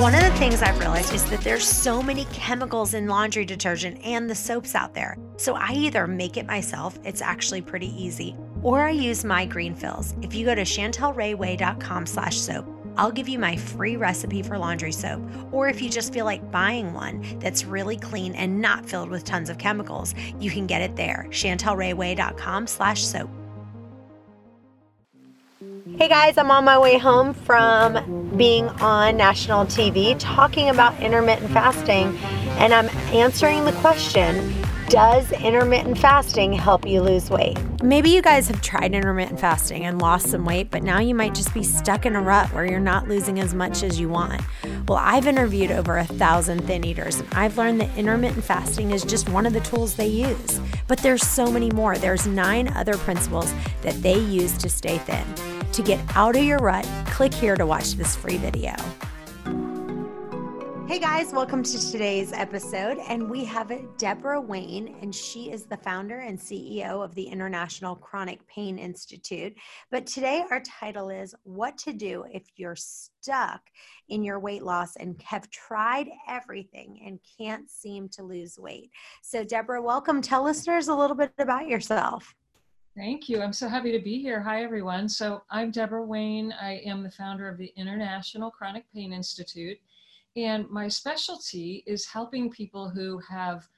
One of the things I've realized is that there's so many chemicals in laundry detergent and the soaps out there. So I either make it myself, it's actually pretty easy, or I use my green fills. If you go to chantelrayway.com slash soap, I'll give you my free recipe for laundry soap. Or if you just feel like buying one that's really clean and not filled with tons of chemicals, you can get it there. chantelrayway.com slash soap. Hey guys, I'm on my way home from being on national TV talking about intermittent fasting, and I'm answering the question Does intermittent fasting help you lose weight? Maybe you guys have tried intermittent fasting and lost some weight, but now you might just be stuck in a rut where you're not losing as much as you want. Well, I've interviewed over a thousand thin eaters, and I've learned that intermittent fasting is just one of the tools they use. But there's so many more. There's nine other principles that they use to stay thin. To get out of your rut, click here to watch this free video. Hey guys, welcome to today's episode. And we have Deborah Wayne, and she is the founder and CEO of the International Chronic Pain Institute. But today, our title is What to Do If You're Stuck in Your Weight Loss and have tried everything and can't seem to lose weight. So, Deborah, welcome. Tell listeners a little bit about yourself. Thank you. I'm so happy to be here. Hi, everyone. So, I'm Deborah Wayne. I am the founder of the International Chronic Pain Institute. And my specialty is helping people who have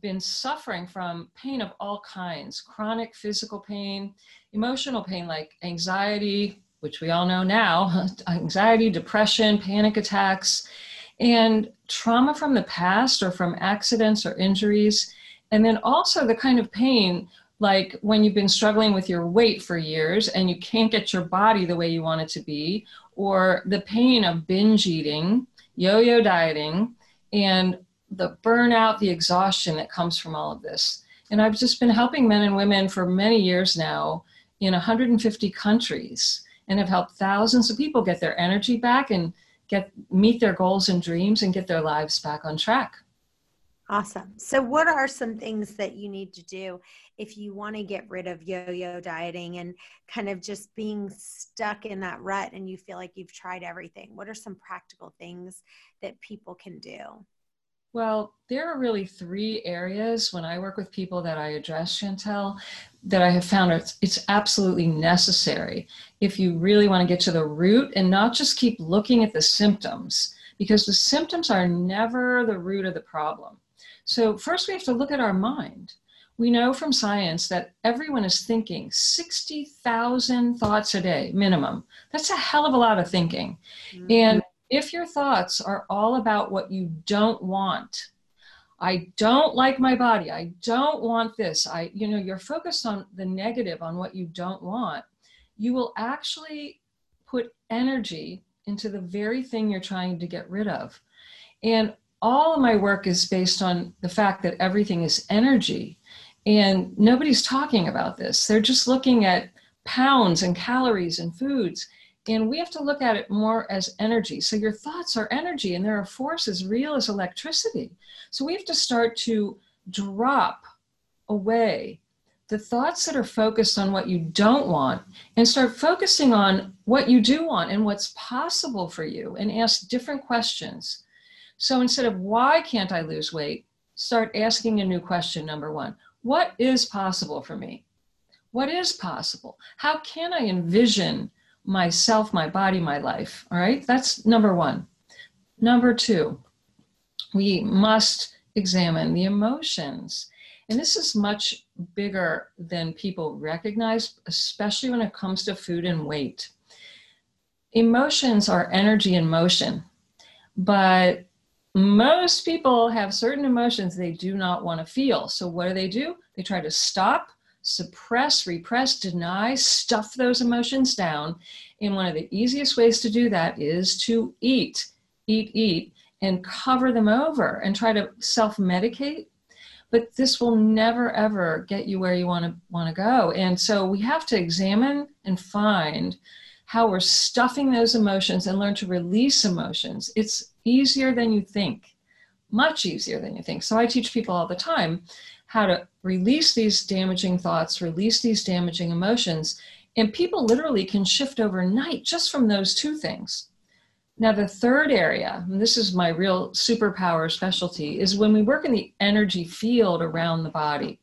been suffering from pain of all kinds chronic physical pain, emotional pain like anxiety, which we all know now anxiety, depression, panic attacks, and trauma from the past or from accidents or injuries. And then also the kind of pain like when you've been struggling with your weight for years and you can't get your body the way you want it to be, or the pain of binge eating yo yo dieting, and the burnout, the exhaustion that comes from all of this. And I've just been helping men and women for many years now in 150 countries and have helped thousands of people get their energy back and get meet their goals and dreams and get their lives back on track. Awesome. So, what are some things that you need to do if you want to get rid of yo yo dieting and kind of just being stuck in that rut and you feel like you've tried everything? What are some practical things that people can do? Well, there are really three areas when I work with people that I address, Chantel, that I have found it's, it's absolutely necessary if you really want to get to the root and not just keep looking at the symptoms, because the symptoms are never the root of the problem. So, first, we have to look at our mind. We know from science that everyone is thinking 60,000 thoughts a day, minimum. That's a hell of a lot of thinking. Mm-hmm. And if your thoughts are all about what you don't want, I don't like my body, I don't want this, I, you know, you're focused on the negative, on what you don't want, you will actually put energy into the very thing you're trying to get rid of. And all of my work is based on the fact that everything is energy. And nobody's talking about this. They're just looking at pounds and calories and foods. And we have to look at it more as energy. So your thoughts are energy, and there are forces real as electricity. So we have to start to drop away the thoughts that are focused on what you don't want and start focusing on what you do want and what's possible for you and ask different questions. So instead of why can't I lose weight, start asking a new question number one What is possible for me? What is possible? How can I envision myself, my body, my life? All right, that's number one. Number two, we must examine the emotions. And this is much bigger than people recognize, especially when it comes to food and weight. Emotions are energy in motion, but most people have certain emotions they do not want to feel. So, what do they do? They try to stop, suppress, repress, deny, stuff those emotions down. And one of the easiest ways to do that is to eat, eat, eat, and cover them over and try to self medicate but this will never ever get you where you want to want to go and so we have to examine and find how we're stuffing those emotions and learn to release emotions. It's easier than you think much easier than you think. So i teach people all the time how to release these damaging thoughts release these damaging emotions and people literally can shift overnight just from those two things. Now, the third area, and this is my real superpower specialty, is when we work in the energy field around the body.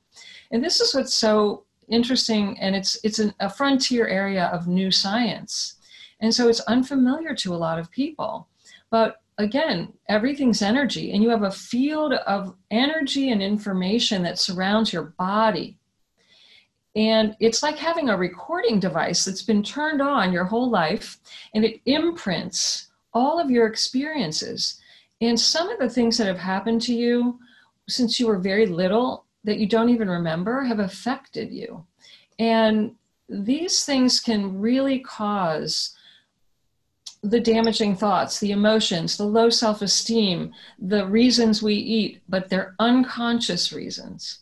And this is what's so interesting, and it's it's an, a frontier area of new science. And so it's unfamiliar to a lot of people. But again, everything's energy, and you have a field of energy and information that surrounds your body. And it's like having a recording device that's been turned on your whole life, and it imprints all of your experiences. And some of the things that have happened to you since you were very little that you don't even remember have affected you. And these things can really cause the damaging thoughts, the emotions, the low self esteem, the reasons we eat, but they're unconscious reasons.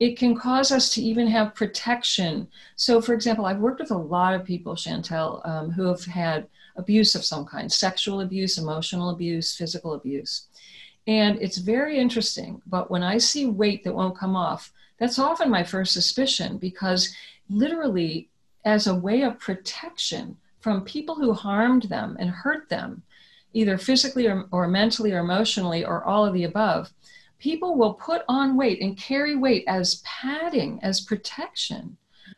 It can cause us to even have protection. So, for example, I've worked with a lot of people, Chantel, um, who have had abuse of some kind sexual abuse, emotional abuse, physical abuse. And it's very interesting. But when I see weight that won't come off, that's often my first suspicion because literally, as a way of protection from people who harmed them and hurt them, either physically or, or mentally or emotionally or all of the above, people will put on weight and carry weight as padding, as protection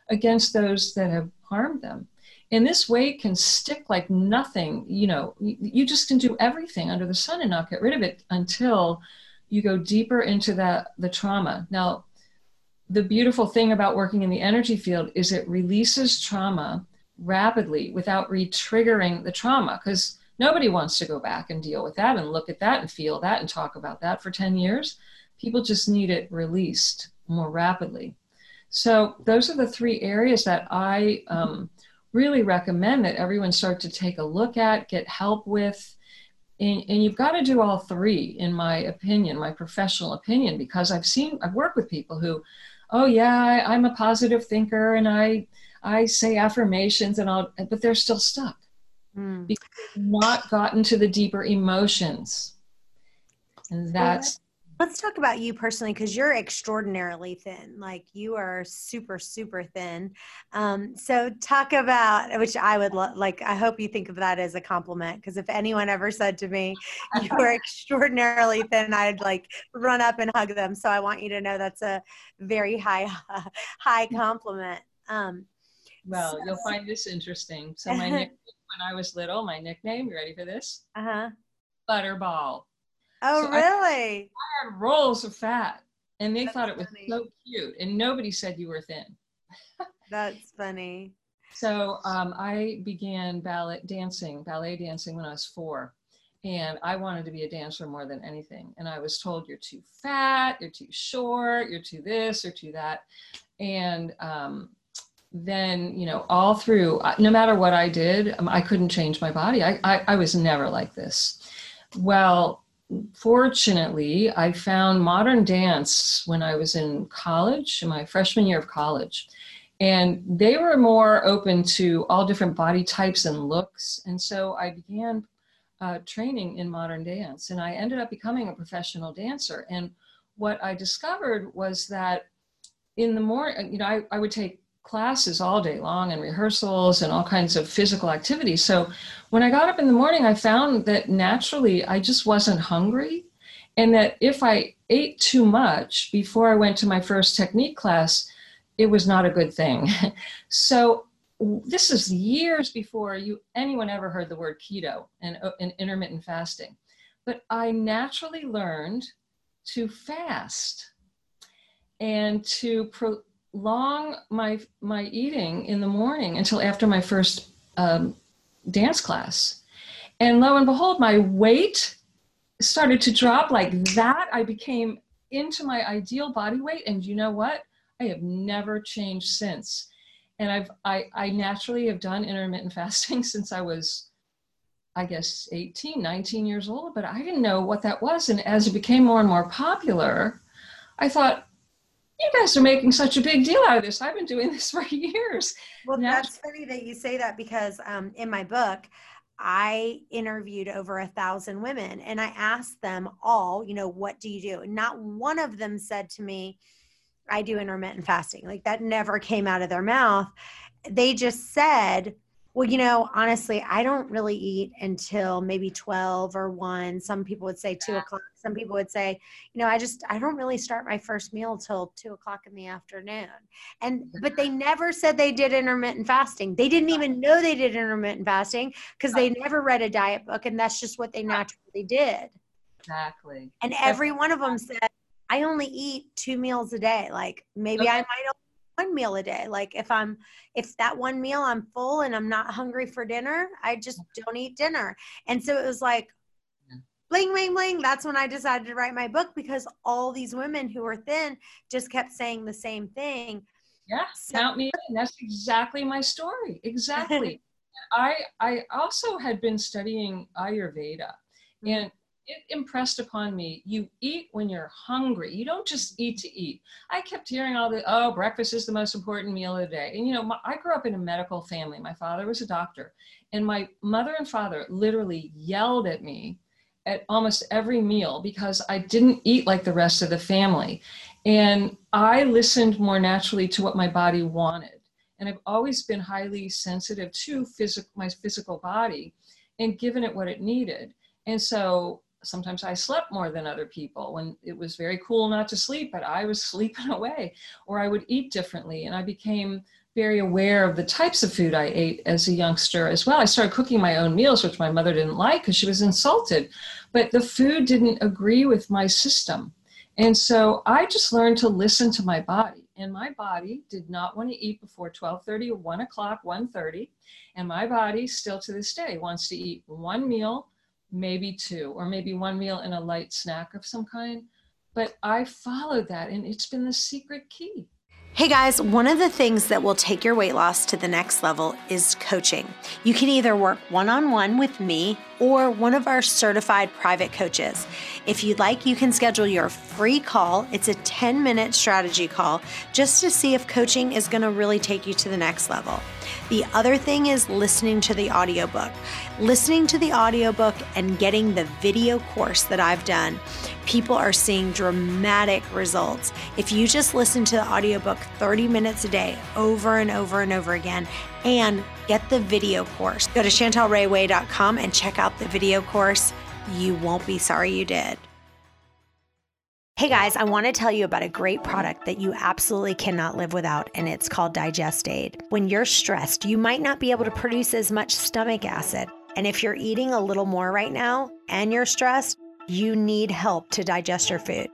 against those that have harmed them and this weight can stick like nothing you know you just can do everything under the sun and not get rid of it until you go deeper into that the trauma. Now the beautiful thing about working in the energy field is it releases trauma rapidly without re-triggering the trauma because nobody wants to go back and deal with that and look at that and feel that and talk about that for 10 years. People just need it released more rapidly. So those are the three areas that i um, really recommend that everyone start to take a look at, get help with. And, and you've got to do all three, in my opinion, my professional opinion, because I've seen, I've worked with people who, oh yeah, I, I'm a positive thinker and I, I say affirmations and all, but they're still stuck mm. because not gotten to the deeper emotions. And that's Let's talk about you personally because you're extraordinarily thin. Like you are super, super thin. Um, so talk about which I would lo- like. I hope you think of that as a compliment because if anyone ever said to me, "You are extraordinarily thin," I'd like run up and hug them. So I want you to know that's a very high, high compliment. Um, well, so, you'll find this interesting. So my nickname when I was little, my nickname. You ready for this? Uh huh. Butterball. Oh, so really? I, had rolls of fat, and they That's thought it was funny. so cute. And nobody said you were thin. That's funny. So um, I began ballet dancing, ballet dancing when I was four. And I wanted to be a dancer more than anything. And I was told, you're too fat, you're too short, you're too this or too that. And um, then, you know, all through, no matter what I did, um, I couldn't change my body. I, I, I was never like this. Well, fortunately, I found modern dance when I was in college, in my freshman year of college. And they were more open to all different body types and looks. And so I began uh, training in modern dance. And I ended up becoming a professional dancer. And what I discovered was that in the morning, you know, I, I would take classes all day long and rehearsals and all kinds of physical activity. So when I got up in the morning, I found that naturally I just wasn't hungry. And that if I ate too much before I went to my first technique class, it was not a good thing. so this is years before you anyone ever heard the word keto and, uh, and intermittent fasting. But I naturally learned to fast and to pro- long my my eating in the morning until after my first um, dance class. And lo and behold my weight started to drop like that. I became into my ideal body weight. And you know what? I have never changed since. And i've i, I naturally have done intermittent fasting since i was i guess 18 19 years old but i didn't know what that was. And as it became more and more popular I thought, you guys are making such a big deal out of this. I've been doing this for years. Well, now, that's funny that you say that because um, in my book, I interviewed over a thousand women and I asked them all, you know, what do you do? Not one of them said to me, I do intermittent fasting. Like that never came out of their mouth. They just said, well, you know, honestly, I don't really eat until maybe 12 or 1. Some people would say 2 o'clock. Some people would say, you know, I just, I don't really start my first meal till 2 o'clock in the afternoon. And, but they never said they did intermittent fasting. They didn't even know they did intermittent fasting because they never read a diet book and that's just what they naturally did. Exactly. And every one of them said, I only eat two meals a day. Like maybe okay. I might have one meal a day. Like if I'm if that one meal I'm full and I'm not hungry for dinner, I just don't eat dinner. And so it was like bling bling bling. That's when i decided to write my book because all these women who were thin just kept saying the same thing. Yeah so- count me in. That's exactly my story. Exactly. I i also had been studying ayurveda mm-hmm. and it impressed upon me you eat when you're hungry. You don't just eat to eat. I kept hearing all the oh breakfast is the most important meal of the day. And you know my, i grew up in a medical family. My father was a doctor and my mother and father literally yelled at me at almost every meal because i didn't eat like the rest of the family. And i listened more naturally to what my body wanted. And i've always been highly sensitive to physical my physical body and given it what it needed. And so sometimes I slept more than other people when it was very cool not to sleep, but I was sleeping away, or I would eat differently. And I became very aware of the types of food I ate as a youngster as well. I started cooking my own meals, which my mother didn't like because she was insulted, but the food didn't agree with my system. And so I just learned to listen to my body. And my body did not want to eat before 12:30 or 1 o'clock, 1:30. And my body still to this day wants to eat one meal maybe two, or maybe one meal and a light snack of some kind. But I followed that, and it's been the secret key. Hey guys, one of the things that will take your weight loss to the next level is coaching. You can either work one on one with me or one of our certified private coaches. If you'd like, you can schedule your free call. It's a 10 minute strategy call just to see if coaching is going to really take you to the next level. The other thing is listening to the audiobook. Listening to the audiobook and getting the video course that I've done, people are seeing dramatic results. If you just listen to the audiobook 30 minutes a day over and over and over again and get the video course, go to chantelrayway.com and check out the video course. You won't be sorry you did. Hey guys, I want to tell you about a great product that you absolutely cannot live without, and it's called Digest Aid. When you're stressed, you might not be able to produce as much stomach acid. And if you're eating a little more right now and you're stressed, you need help to digest your food.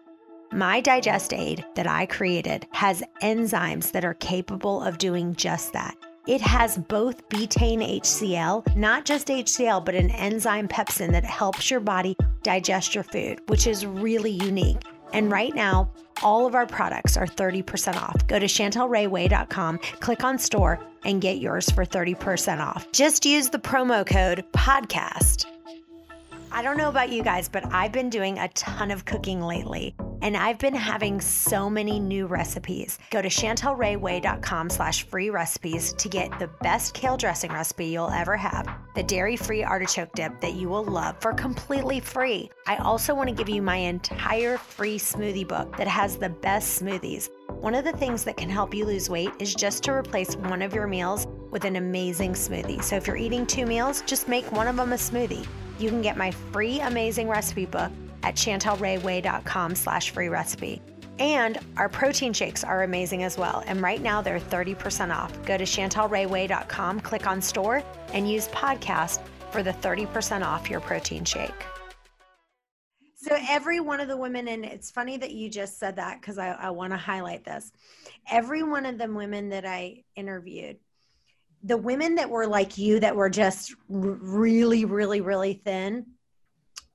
My Digest Aid that I created has enzymes that are capable of doing just that. It has both betaine HCl, not just HCl, but an enzyme pepsin that helps your body digest your food, which is really unique. And right now, all of our products are 30% off. Go to chantelrayway.com, click on store, and get yours for 30% off. Just use the promo code podcast. I don't know about you guys, but I've been doing a ton of cooking lately and I've been having so many new recipes. Go to chantelrayway.com slash free recipes to get the best kale dressing recipe you'll ever have, the dairy-free artichoke dip that you will love for completely free. I also want to give you my entire free smoothie book that has the best smoothies. One of the things that can help you lose weight is just to replace one of your meals with an amazing smoothie. So if you're eating two meals, just make one of them a smoothie. You can get my free amazing recipe book at chantelrayway.com slash free recipe. And our protein shakes are amazing as well. And right now they're 30% off. Go to chantelrayway.com, click on store, and use podcast for the 30% off your protein shake. So every one of the women, and it's funny that you just said that because I, I want to highlight this. Every one of the women that I interviewed, the women that were like you that were just really, really, really thin,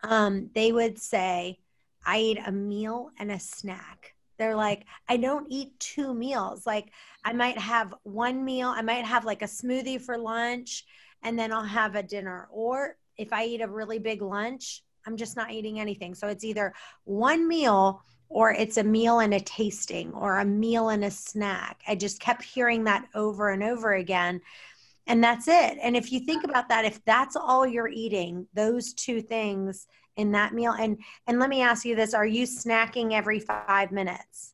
um, they would say, I eat a meal and a snack. They're like, I don't eat two meals. Like, I might have one meal, I might have like a smoothie for lunch, and then I'll have a dinner. Or if I eat a really big lunch, I'm just not eating anything. So it's either one meal or it's a meal and a tasting or a meal and a snack. I just kept hearing that over and over again. And that's it. And if you think about that, if that's all you're eating, those two things in that meal, and and let me ask you this: Are you snacking every five minutes?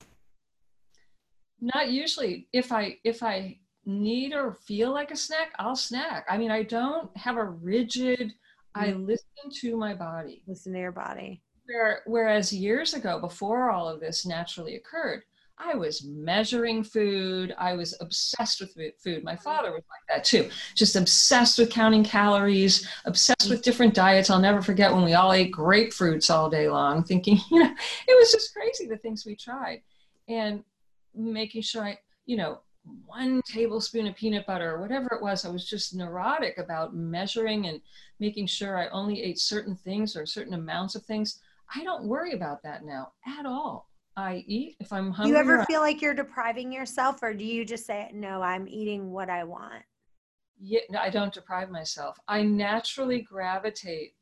Not usually. If I if I need or feel like a snack, I'll snack. I mean, I don't have a rigid. I Mm. listen to my body. Listen to your body. Where, whereas years ago, before all of this naturally occurred, I was measuring food. I was obsessed with food. My father was like that too, just obsessed with counting calories, obsessed with different diets. I'll never forget when we all ate grapefruits all day long, thinking, you know, it was just crazy the things we tried. And making sure I, you know, one tablespoon of peanut butter or whatever it was, I was just neurotic about measuring and making sure I only ate certain things or certain amounts of things. I don't worry about that now at all. I eat if I'm Do hungry. you ever feel like you're depriving yourself, or do you just say, "No, I'm eating what I want"? yeah, no, I don't deprive myself. I naturally gravitate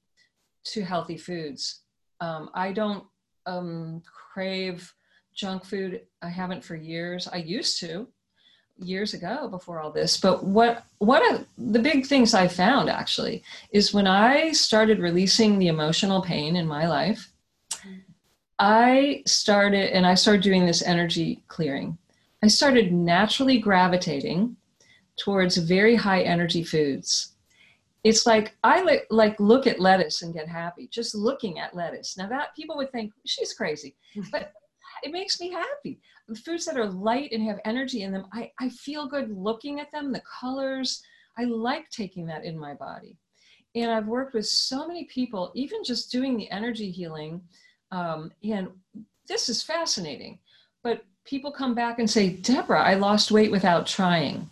to healthy foods. Um, I don't um, crave junk food. I haven't for years. I used to years ago before all this. But what what I, the big things I found actually is when I started releasing the emotional pain in my life, I started and I started doing this energy clearing. I started naturally gravitating towards very high energy foods. It's like I li- like look at lettuce and get happy just looking at lettuce. Now that people would think she's crazy, but it makes me happy. The foods that are light and have energy in them, I, I feel good looking at them, the colors. I like taking that in my body. And I've worked with so many people, even just doing the energy healing. Um, and this is fascinating. But people come back and say, Deborah, I lost weight without trying.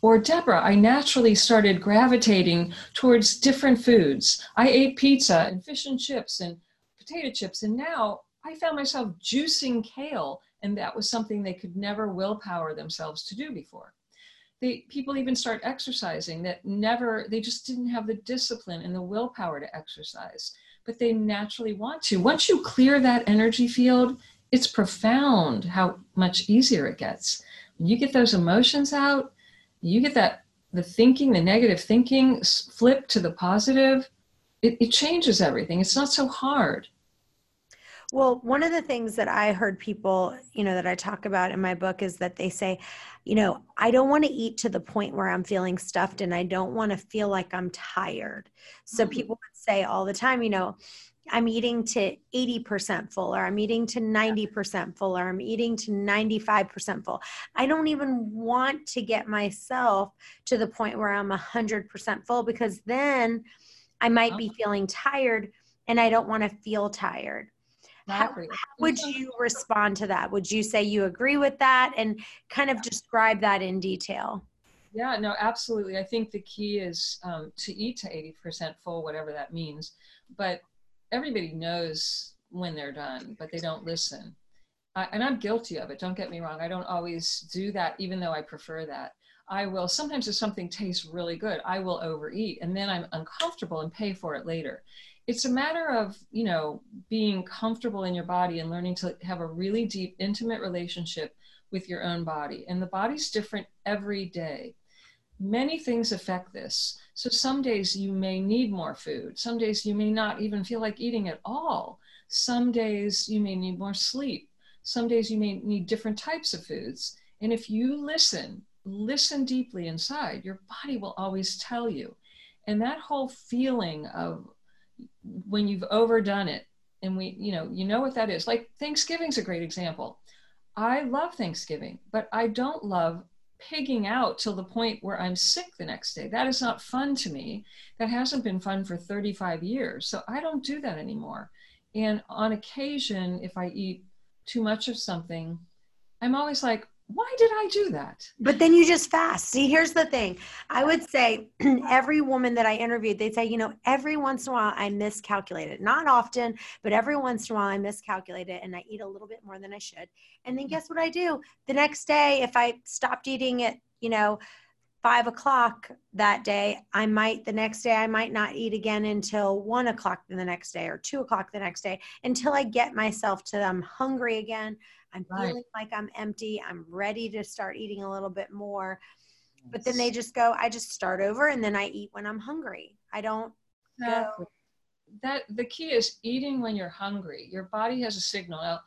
Or, Deborah, I naturally started gravitating towards different foods. I ate pizza and fish and chips and potato chips, and now I found myself juicing kale, and that was something they could never willpower themselves to do before. They, people even start exercising that never, they just didn't have the discipline and the willpower to exercise, but they naturally want to. Once you clear that energy field, it's profound how much easier it gets. When you get those emotions out, you get that the thinking, the negative thinking flip to the positive, it, it changes everything. It's not so hard. Well, one of the things that I heard people, you know, that I talk about in my book is that they say, you know, I don't want to eat to the point where I'm feeling stuffed and I don't want to feel like I'm tired. So Mm. people would say all the time, you know, I'm eating to 80% full or I'm eating to 90% full or I'm eating to 95% full. I don't even want to get myself to the point where I'm 100% full because then I might oh. be feeling tired and I don't want to feel tired. How- Exactly. would you respond to that? Would you say you agree with that and kind of describe that in detail? Yeah, no, absolutely. I think the key is um, to eat to 80% full, whatever that means. But everybody knows when they're done, but they don't listen. I, and I'm guilty of it. Don't get me wrong. I don't always do that, even though I prefer that. I will, sometimes if something tastes really good, I will overeat and then I'm uncomfortable and pay for it later. It's a matter of, you know, being comfortable in your body and learning to have a really deep, intimate relationship with your own body. And the body's different every day. Many things affect this. So some days you may need more food. Some days you may not even feel like eating at all. Some days you may need more sleep. Some days you may need different types of foods. And if you listen, listen deeply inside, your body will always tell you. And that whole feeling of when you've overdone it, and we, you know, you know what that is. Like Thanksgiving's a great example. I love Thanksgiving, but I don't love pigging out till the point where I'm sick the next day. That is not fun to me. That hasn't been fun for 35 years. So I don't do that anymore. And on occasion, if I eat too much of something, I'm always like, why did I do that? But then you just fast. See, here's the thing. I would say every woman that I interviewed, they'd say, you know, every once in a while I miscalculate it. Not often, but every once in a while I miscalculate it and I eat a little bit more than I should. And then guess what I do? The next day, if I stopped eating at, you know, five o'clock that day, I might the next day I might not eat again until one o'clock the next day or two o'clock the next day until I get myself to I'm hungry again. I'm Right. feeling like I'm empty. I'm ready to start eating a little bit more. But then they just go, I just start over and then I eat when I'm hungry. I don't Exactly. That the key is eating when you're hungry. Your body has a signal. Now,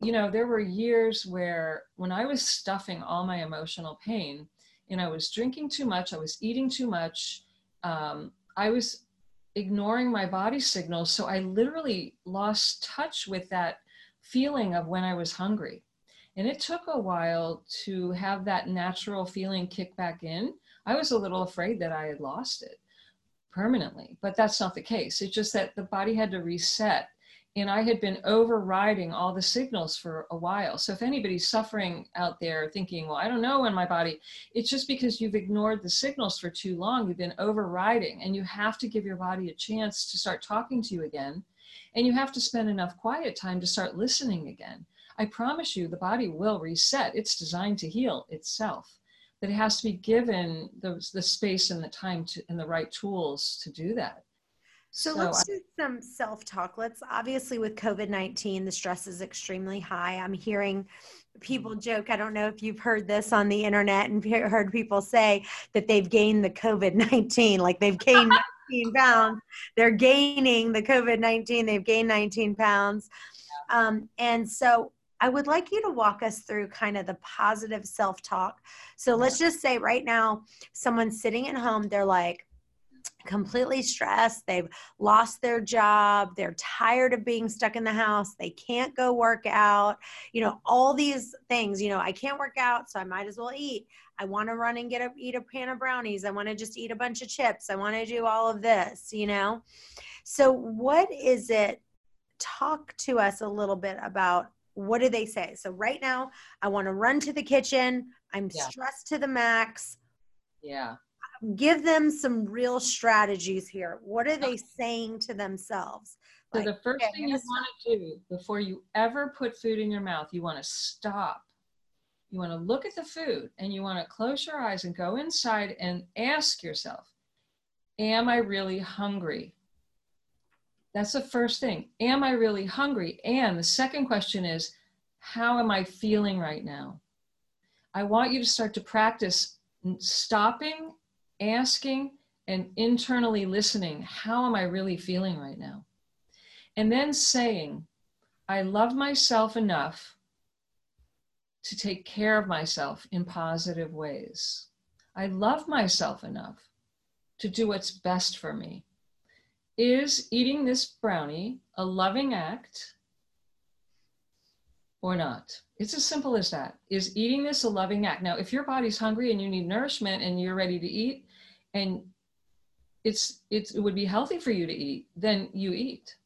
you know, there were years where when I was stuffing all my emotional pain, and I was drinking too much, I was eating too much, um, I was ignoring my body signals. So I literally lost touch with that feeling of when I was hungry. And it took a while to have that natural feeling kick back in. I was a little afraid that I had lost it permanently, but that's not the case. It's just that the body had to reset. And I had been overriding all the signals for a while. So if anybody's suffering out there thinking, well, I don't know when my body, it's just because you've ignored the signals for too long. You've been overriding, and you have to give your body a chance to start talking to you again. And you have to spend enough quiet time to start listening again. I promise you, the body will reset. It's designed to heal itself but it has to be given the, the space and the time to, and the right tools to do that. So, So let's I- do some self talk. Let's obviously with COVID 19, the stress is extremely high. I'm hearing people joke. I don't know if you've heard this on the internet and heard people say that they've gained the COVID 19, like they've gained 19 pounds. They're gaining the COVID 19, they've gained 19 pounds. Um, and so I would like you to walk us through kind of the positive self talk. So let's just say right now, someone's sitting at home, they're like, completely stressed. They've lost their job. They're tired of being stuck in the house. They can't go work out. You know, all these things. You know, I can't work out, so I might as well eat. I want to run and get a eat a pan of brownies. I want to just eat a bunch of chips. I want to do all of this, you know. So what is it? Talk to us a little bit about what do they say? So right now, I want to run to the kitchen. I'm Yeah. stressed to the max Yeah. Give them some real strategies here. What are they saying to themselves? So Like, the first okay, thing you want to do before you ever put food in your mouth, you want to stop. You want to look at the food and you want to close your eyes and go inside and ask yourself, Am I really hungry? That's the first thing. Am I really hungry? And the second question is, How am I feeling right now? I want you to start to practice stopping, asking, and internally listening. How am I really feeling right now? And then saying, I love myself enough to take care of myself in positive ways. I love myself enough to do what's best for me. Is eating this brownie a loving act or not? It's as simple as that. Is eating this a loving act? Now, if your body's hungry and you need nourishment and you're ready to eat, and it's, it's it would be healthy for you to eat, then you eat.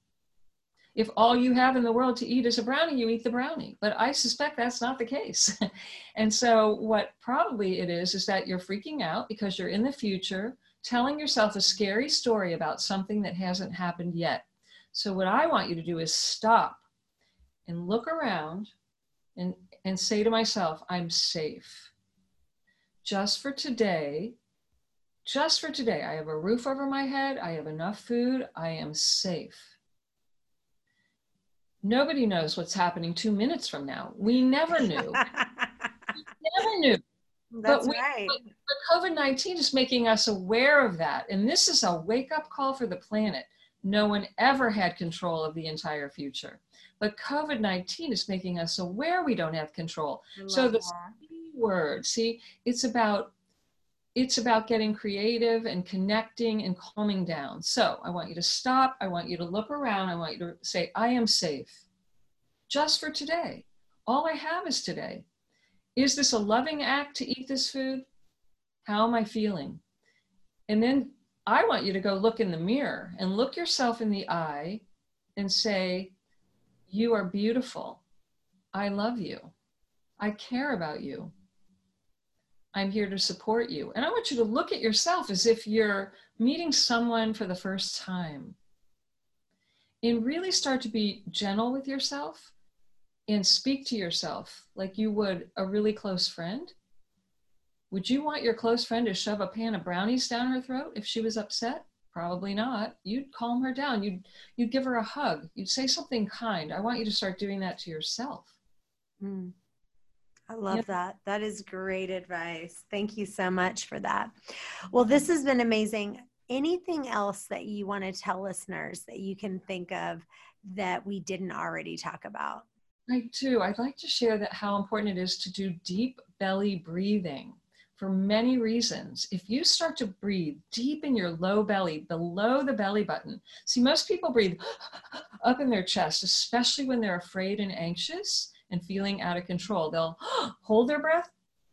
If all you have in the world to eat is a brownie, you eat the brownie. But I suspect that's not the case. and so, what probably it is, is that you're freaking out because you're in the future telling yourself a scary story about something that hasn't happened yet. So, what I want you to do is stop and look around and, and say to myself, I'm safe. Just for today, just for today, I have a roof over my head, I have enough food, I am safe. Nobody knows what's happening two minutes from now. We never knew. We never knew. That's we- right. But COVID 19 is making us aware of that. And this is a wake up call for the planet. No one ever had control of the entire future. But COVID 19 is making us aware we don't have control. So the uh-huh. that. key word, see, it's about it's about getting creative and connecting and calming down. So I want you to stop. I want you to look around. I want you to say, I am safe. Just for today. All I have is today. Is this a loving act to eat this food? How am I feeling? And then I want you to go look in the mirror and look yourself in the eye and say, You are beautiful. I love you. I care about you. I'm here to support you. And I want you to look at yourself as if you're meeting someone for the first time. And really start to be gentle with yourself and speak to yourself like you would a really close friend Would you want your close friend to shove a pan of brownies down her throat if she was upset? Probably not. You'd calm her down. You'd you'd give her a hug. You'd say something kind. I want you to start doing that to yourself. Mm. I love yep. that. That is great advice. Thank you so much for that. Well, this has been amazing. Anything else that you want to tell listeners that you can think of that we didn't already talk about? I do. I'd like to share that how important it is to do deep belly breathing for many reasons. If you start to breathe deep in your low belly, below the belly button, see, most people breathe up in their chest, especially when they're afraid and anxious and feeling out of control. They'll hold their breath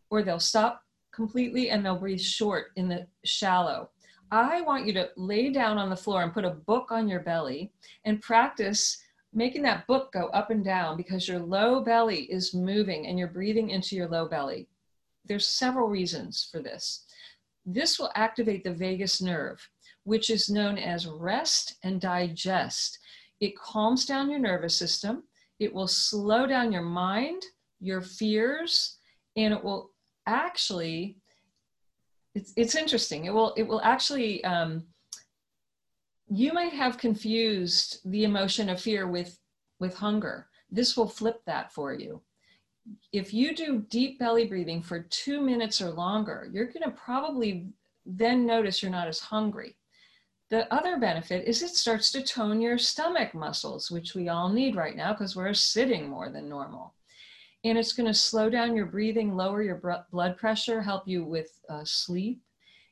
or they'll stop completely and they'll breathe short in the shallow. I want you to lay down on the floor and put a book on your belly and practice making that book go up and down because your low belly is moving and you're breathing into your low belly. There's several reasons for this. This will activate the vagus nerve, which is known as rest and digest. It calms down your nervous system it will slow down your mind, your fears, and it will actually, it's, it's interesting. It will, it will actually, um, you might have confused the emotion of fear with, with hunger. This will flip that for you. If you do deep belly breathing for two minutes or longer, you're going to probably then notice you're not as hungry. The other benefit is it starts to tone your stomach muscles, which we all need right now because we're sitting more than normal. And it's going to slow down your breathing, lower your blood pressure, help you with uh, sleep.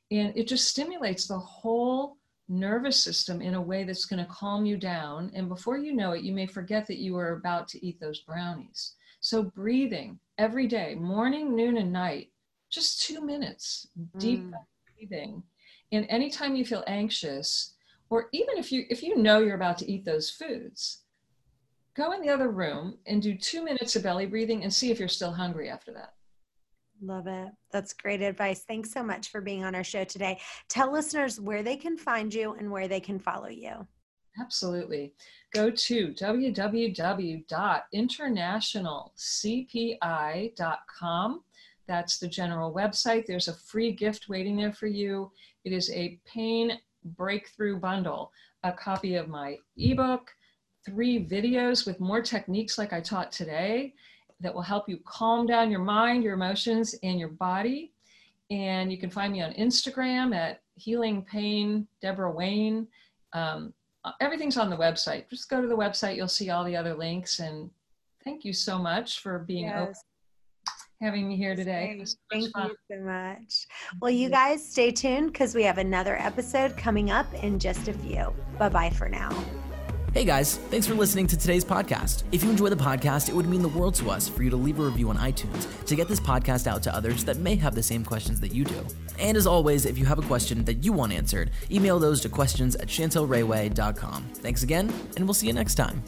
And it just stimulates the whole nervous system in a way that's going to calm you down. And before you know it, you may forget that you were about to eat those brownies. So, breathing every day, morning, noon, and night, just two minutes, deep mm. breathing and anytime you feel anxious or even if you if you know you're about to eat those foods go in the other room and do two minutes of belly breathing and see if you're still hungry after that love it that's great advice thanks so much for being on our show today tell listeners where they can find you and where they can follow you Absolutely. Go to www.internationalcpi.com. That's the general website. There's a free gift waiting there for you. It is a pain breakthrough bundle, a copy of my ebook, three videos with more techniques like I taught today that will help you calm down your mind, your emotions, and your body. And you can find me on Instagram at Healing Pain Deborah Wayne. Um, everything's on the website. Just go to the website, you'll see all the other links. And thank you so much for being yes. open having me here today. Thank you so much. Well, you guys stay tuned because we have another episode coming up in just a few. Bye bye for now. Hey guys, thanks for listening to today's podcast. If you enjoy the podcast, it would mean the world to us for you to leave a review on iTunes to get this podcast out to others that may have the same questions that you do. And as always, if you have a question that you want answered, email those to questions at chantelrayway.com. Thanks again, and we'll see you next time.